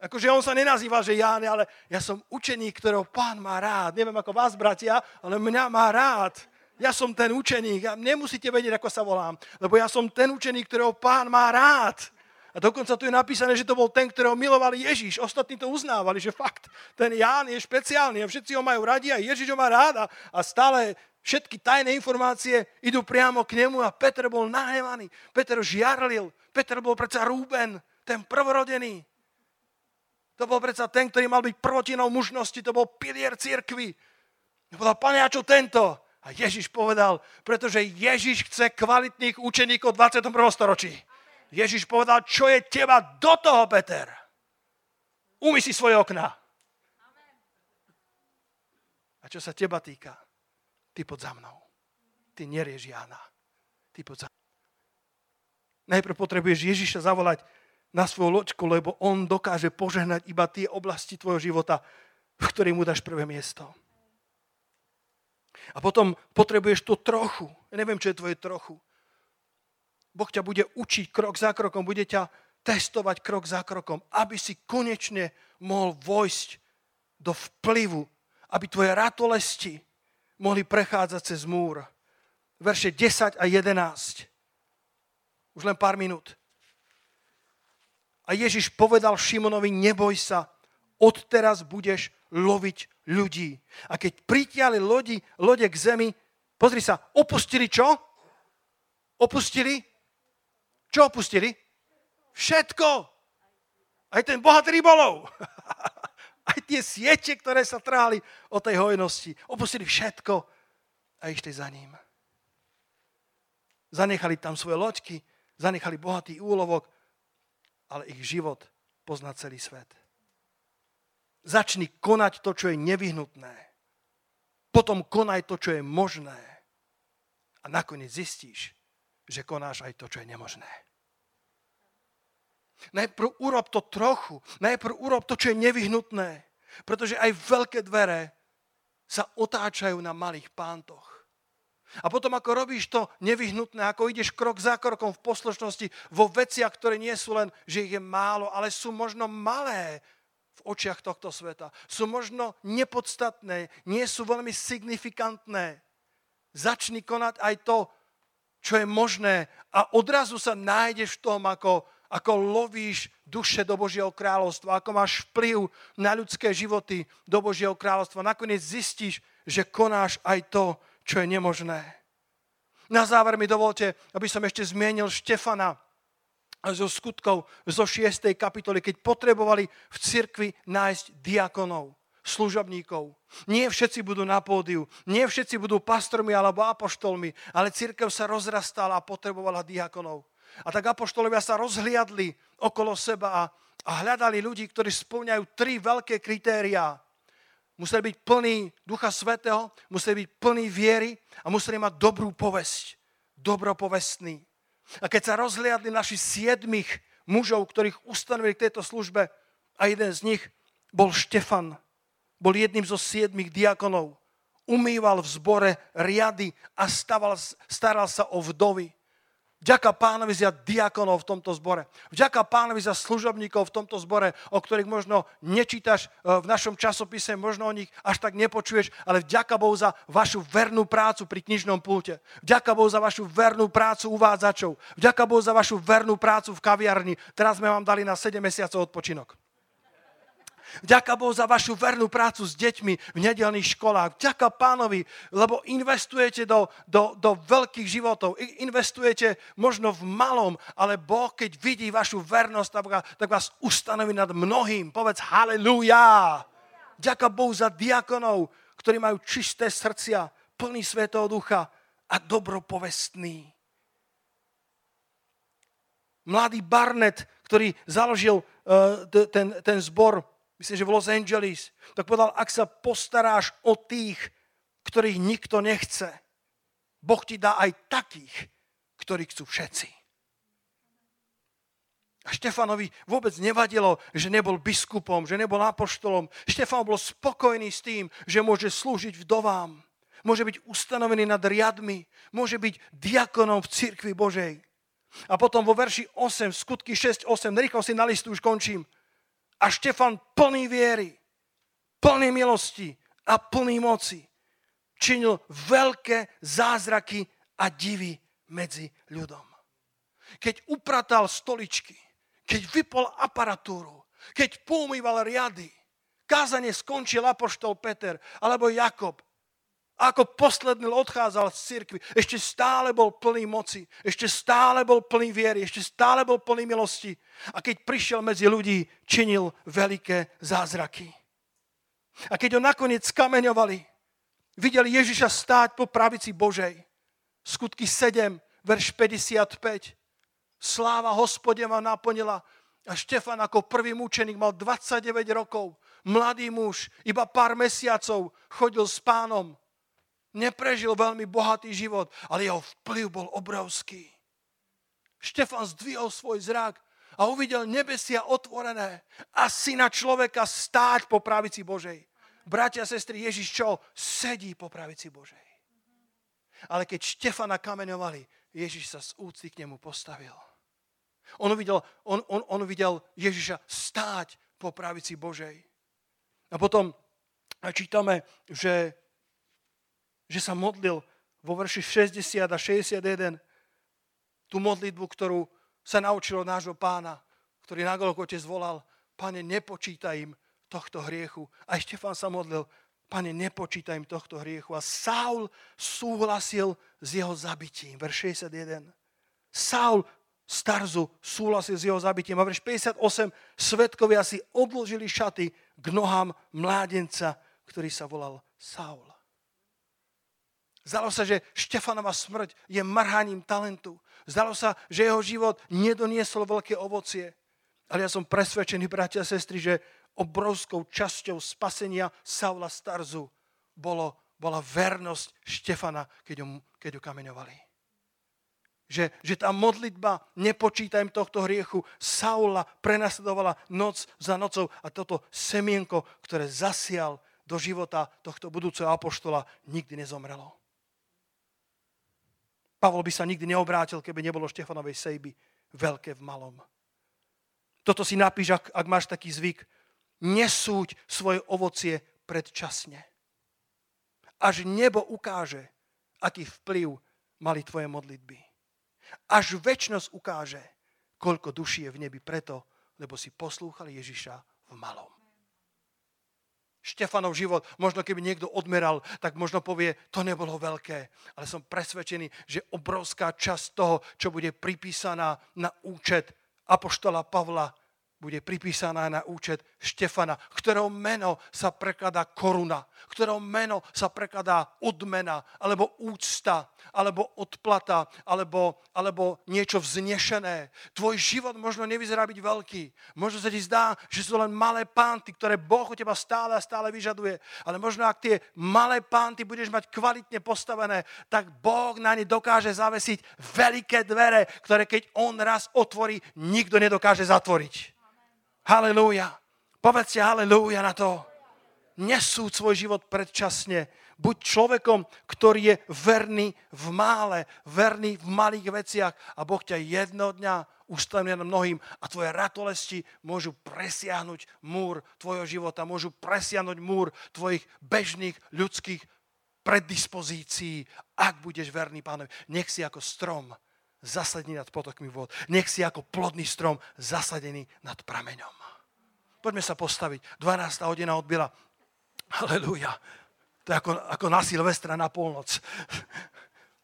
Akože on sa nenazýva, že ja, ale ja som učený, ktorého pán má rád. Neviem ako vás, bratia, ale mňa má rád. Ja som ten učeník a nemusíte vedieť, ako sa volám, lebo ja som ten učeník, ktorého pán má rád. A dokonca tu je napísané, že to bol ten, ktorého milovali Ježiš. Ostatní to uznávali, že fakt, ten Ján je špeciálny a všetci ho majú radi a Ježiš ho má rád a, a stále všetky tajné informácie idú priamo k nemu a Peter bol nahnevaný. Peter žiarlil. Peter bol predsa Rúben, ten prvorodený. To bol predsa ten, ktorý mal byť prvotinou mužnosti, to bol pilier cirkvy. A povedal, pane, a čo tento? A Ježiš povedal, pretože Ježiš chce kvalitných učeníkov v 21. storočí. Ježiš povedal, čo je teba do toho, Peter. Umy si svoje okna. A čo sa teba týka, ty pod za mnou. Ty nerieš Jána. Ty pod za. Najprv potrebuješ Ježiša zavolať na svoju loďku, lebo on dokáže požehnať iba tie oblasti tvojho života, v ktorých mu dáš prvé miesto. A potom potrebuješ to trochu. Ja neviem, čo je tvoje trochu. Boh ťa bude učiť krok za krokom, bude ťa testovať krok za krokom, aby si konečne mohol vojsť do vplyvu, aby tvoje ratolesti mohli prechádzať cez múr. Verše 10 a 11. Už len pár minút. A Ježiš povedal Šimonovi, neboj sa, odteraz budeš loviť ľudí. A keď pritiali lodi, lode k zemi, pozri sa, opustili čo? Opustili? Čo opustili? Všetko. Aj ten bohatý rybolov. *laughs* Aj tie siete, ktoré sa trhali o tej hojnosti. Opustili všetko a išli za ním. Zanechali tam svoje loďky, zanechali bohatý úlovok, ale ich život pozná celý svet. Začni konať to, čo je nevyhnutné. Potom konaj to, čo je možné. a nakoniec zistíš, že konáš aj to, čo je nemožné. Najprv urob to trochu, najprv urob to, čo je nevyhnutné, pretože aj veľké dvere sa otáčajú na malých pántoch. A potom, ako robíš to nevyhnutné, ako ideš krok za krokom v poslušnosti vo veciach, ktoré nie sú len, že ich je málo, ale sú možno malé očiach tohto sveta. Sú možno nepodstatné, nie sú veľmi signifikantné. Začni konať aj to, čo je možné a odrazu sa nájdeš v tom, ako, ako lovíš duše do Božieho kráľovstva, ako máš vplyv na ľudské životy do Božieho kráľovstva. Nakoniec zistíš, že konáš aj to, čo je nemožné. Na záver mi dovolte, aby som ešte zmienil Štefana zo skutkov zo 6. kapitoly, keď potrebovali v cirkvi nájsť diakonov, služobníkov. Nie všetci budú na pódiu, nie všetci budú pastormi alebo apoštolmi, ale církev sa rozrastala a potrebovala diakonov. A tak apoštolovia sa rozhliadli okolo seba a, a hľadali ľudí, ktorí spĺňajú tri veľké kritériá. Museli byť plní Ducha Svetého, museli byť plní viery a museli mať dobrú povesť. Dobropovestný. A keď sa rozhliadli naši siedmých mužov, ktorých ustanovili k tejto službe, a jeden z nich bol Štefan, bol jedným zo siedmých diakonov. Umýval v zbore riady a staval, staral sa o vdovy. Vďaka pánovi za diakonov v tomto zbore. Vďaka pánovi za služobníkov v tomto zbore, o ktorých možno nečítaš e, v našom časopise, možno o nich až tak nepočuješ, ale vďaka Bohu za vašu vernú prácu pri knižnom pulte. Vďaka Bohu za vašu vernú prácu uvádzačov. Vďaka Bohu za vašu vernú prácu v kaviarni. Teraz sme vám dali na 7 mesiacov odpočinok. Vďaka Bohu za vašu vernú prácu s deťmi v nedelných školách. Vďaka pánovi, lebo investujete do, do, do veľkých životov. Investujete možno v malom, ale Boh, keď vidí vašu vernosť, tak vás ustanoví nad mnohým. Povedz halleluja. Vďaka Bohu za diakonov, ktorí majú čisté srdcia, plný Svetého Ducha a dobropovestný. Mladý Barnett, ktorý založil uh, ten, ten zbor myslím, že v Los Angeles, tak povedal, ak sa postaráš o tých, ktorých nikto nechce, Boh ti dá aj takých, ktorí chcú všetci. A Štefanovi vôbec nevadilo, že nebol biskupom, že nebol apoštolom. Štefan bol spokojný s tým, že môže slúžiť vdovám, môže byť ustanovený nad riadmi, môže byť diakonom v cirkvi Božej. A potom vo verši 8, skutky 6, 8, rýchlo si na listu už končím. A Štefan plný viery, plný milosti a plný moci činil veľké zázraky a divy medzi ľudom. Keď upratal stoličky, keď vypol aparatúru, keď poumýval riady, kázanie skončil apoštol Peter alebo Jakob a ako posledný odchádzal z cirkvi, ešte stále bol plný moci, ešte stále bol plný viery, ešte stále bol plný milosti. A keď prišiel medzi ľudí, činil veľké zázraky. A keď ho nakoniec skameňovali, videli Ježiša stáť po pravici Božej. Skutky 7, verš 55. Sláva hospode ma naplnila a Štefan ako prvý mučeník mal 29 rokov. Mladý muž, iba pár mesiacov chodil s pánom neprežil veľmi bohatý život, ale jeho vplyv bol obrovský. Štefan zdvihol svoj zrak a uvidel nebesia otvorené a syna človeka stáť po pravici Božej. Bratia a sestry, Ježiš čo? Sedí po pravici Božej. Ale keď Štefana kameňovali, Ježiš sa z úcty k nemu postavil. On uvidel, on, on, on uvidel Ježiša stáť po pravici Božej. A potom čítame, že že sa modlil vo verši 60 a 61 tú modlitbu, ktorú sa naučil od nášho pána, ktorý na Golgote zvolal, pane, nepočítaj im tohto hriechu. A Štefán sa modlil, pane, nepočítaj im tohto hriechu. A Saul súhlasil s jeho zabitím. Verš 61. Saul Starzu súhlasil s jeho zabitím. A verš 58. Svetkovia si odložili šaty k nohám mládenca, ktorý sa volal Saul. Zdalo sa, že Štefanova smrť je mrhaním talentu. Zdalo sa, že jeho život nedoniesol veľké ovocie. Ale ja som presvedčený, bratia a sestry, že obrovskou časťou spasenia Saula Starzu bolo, bola vernosť Štefana, keď ho, keď ho kameňovali. Že, že tá modlitba, nepočítaj tohto hriechu, Saula prenasledovala noc za nocou a toto semienko, ktoré zasial do života tohto budúceho apoštola, nikdy nezomrelo. Pavol by sa nikdy neobrátil, keby nebolo Štefanovej sejby veľké v malom. Toto si napíš, ak, ak máš taký zvyk. Nesúď svoje ovocie predčasne. Až nebo ukáže, aký vplyv mali tvoje modlitby. Až väčnosť ukáže, koľko duší je v nebi preto, lebo si poslúchali Ježiša v malom. Štefanov život, možno keby niekto odmeral, tak možno povie, to nebolo veľké. Ale som presvedčený, že obrovská časť toho, čo bude pripísaná na účet Apoštola Pavla, bude pripísaná na účet Štefana, ktorého meno sa prekladá koruna, ktorého meno sa prekladá odmena, alebo úcta, alebo odplata, alebo, alebo niečo vznešené. Tvoj život možno nevyzerá byť veľký. Možno sa ti zdá, že sú len malé pánty, ktoré Boh od teba stále a stále vyžaduje. Ale možno ak tie malé pánty budeš mať kvalitne postavené, tak Boh na ne dokáže zavesiť veľké dvere, ktoré keď On raz otvorí, nikto nedokáže zatvoriť. Halelúja. Povedzte halelúja na to. Nesúď svoj život predčasne. Buď človekom, ktorý je verný v mále, verný v malých veciach a Boh ťa jedno dňa ustaví na mnohým a tvoje ratolesti môžu presiahnuť múr tvojho života, môžu presiahnuť múr tvojich bežných ľudských predispozícií, ak budeš verný pánovi. Nech si ako strom zasadený nad potokmi vod. Nech si ako plodný strom zasadený nad prameňom. Poďme sa postaviť. 12. hodina odbila. Halelúja. To je ako, ako na Silvestra na polnoc.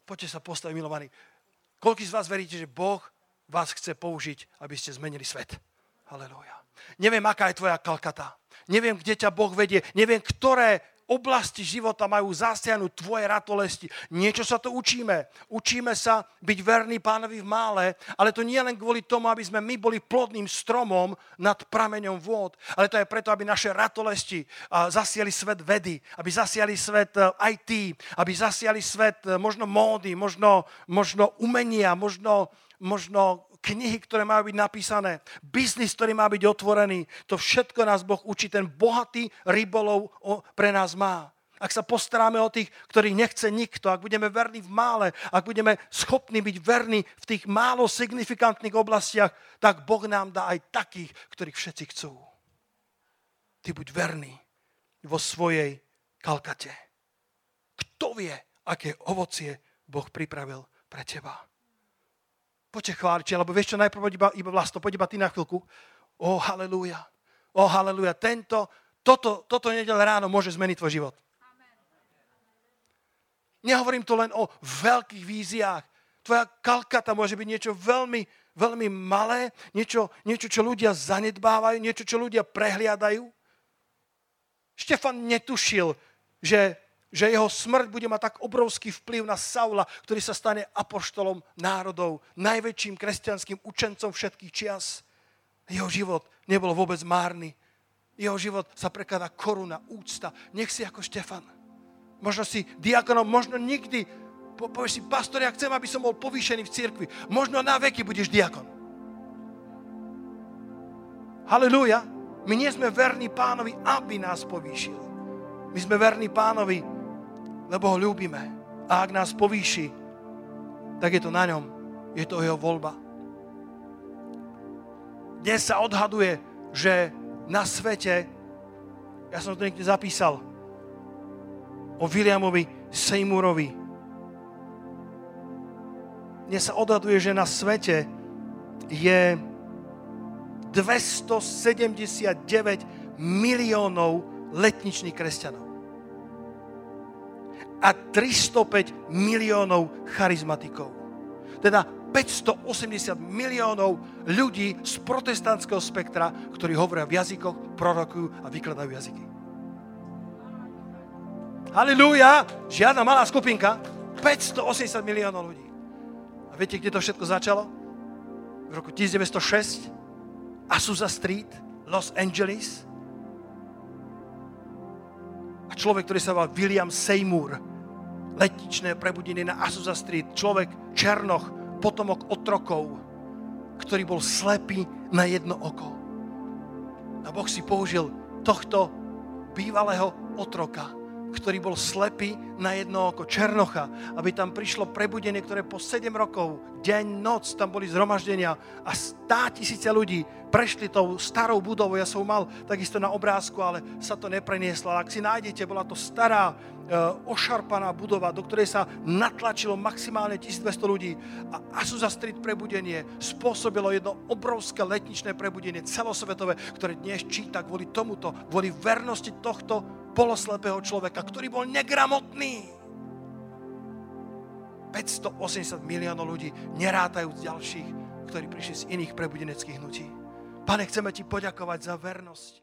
Poďte sa postaviť, milovaní. Koľký z vás veríte, že Boh vás chce použiť, aby ste zmenili svet? Halelúja. Neviem, aká je tvoja kalkata. Neviem, kde ťa Boh vedie. Neviem, ktoré oblasti života majú zasiahnuť tvoje ratolesti. Niečo sa to učíme. Učíme sa byť verný pánovi v mále, ale to nie len kvôli tomu, aby sme my boli plodným stromom nad prameňom vôd, ale to je preto, aby naše ratolesti zasiali svet vedy, aby zasiali svet e, IT, aby zasiali svet e, možno módy, možno, možno umenia, možno, možno knihy, ktoré majú byť napísané, biznis, ktorý má byť otvorený. To všetko nás Boh učí, ten bohatý rybolov pre nás má. Ak sa postaráme o tých, ktorých nechce nikto, ak budeme verní v mále, ak budeme schopní byť verní v tých málo signifikantných oblastiach, tak Boh nám dá aj takých, ktorých všetci chcú. Ty buď verný vo svojej kalkate. Kto vie, aké ovocie Boh pripravil pre teba? Poďte chváliť, lebo vieš čo, najprv iba, iba vlasto, poď iba ty na chvíľku. O, halleluja. O, halleluja. Tento, toto, toto nedel ráno môže zmeniť tvoj život. Nehovorím to len o veľkých víziách. Tvoja kalkata môže byť niečo veľmi, veľmi malé, niečo, niečo, čo ľudia zanedbávajú, niečo, čo ľudia prehliadajú. Štefan netušil, že že jeho smrť bude mať tak obrovský vplyv na Saula, ktorý sa stane apoštolom národov, najväčším kresťanským učencom všetkých čias. Jeho život nebol vôbec márny. Jeho život sa prekladá koruna, úcta. Nech si ako Štefan. Možno si diakonom, možno nikdy. Po, povieš si, pastor, ja chcem, aby som bol povýšený v cirkvi. Možno na veky budeš diakon. Halelúja. My nie sme verní pánovi, aby nás povýšil. My sme verní pánovi, lebo ho ľúbime. A ak nás povýši, tak je to na ňom. Je to jeho voľba. Dnes sa odhaduje, že na svete, ja som to niekde zapísal, o Williamovi Seymourovi. Dnes sa odhaduje, že na svete je 279 miliónov letničných kresťanov a 305 miliónov charizmatikov. Teda 580 miliónov ľudí z protestantského spektra, ktorí hovoria v jazykoch, prorokujú a vykladajú jazyky. Halilúja! Žiadna malá skupinka. 580 miliónov ľudí. A viete, kde to všetko začalo? V roku 1906 Azusa Street, Los Angeles. A človek, ktorý sa volal William Seymour, letničné prebudenie na Azusa Street, človek Černoch, potomok otrokov, ktorý bol slepý na jedno oko. A Boh si použil tohto bývalého otroka, ktorý bol slepý na jedno oko, Černocha, aby tam prišlo prebudenie, ktoré po 7 rokov, deň, noc, tam boli zhromaždenia a stá tisíce ľudí prešli tou starou budovou. Ja som mal takisto na obrázku, ale sa to neprenieslo. Ak si nájdete, bola to stará, e, ošarpaná budova, do ktorej sa natlačilo maximálne 1200 ľudí. A Azusa Street prebudenie spôsobilo jedno obrovské letničné prebudenie celosvetové, ktoré dnes číta kvôli tomuto, kvôli vernosti tohto poloslepého človeka, ktorý bol negramotný. 580 miliónov ľudí, nerátajúc ďalších, ktorí prišli z iných prebudeneckých hnutí. Pane, chceme ti poďakovať za vernosť.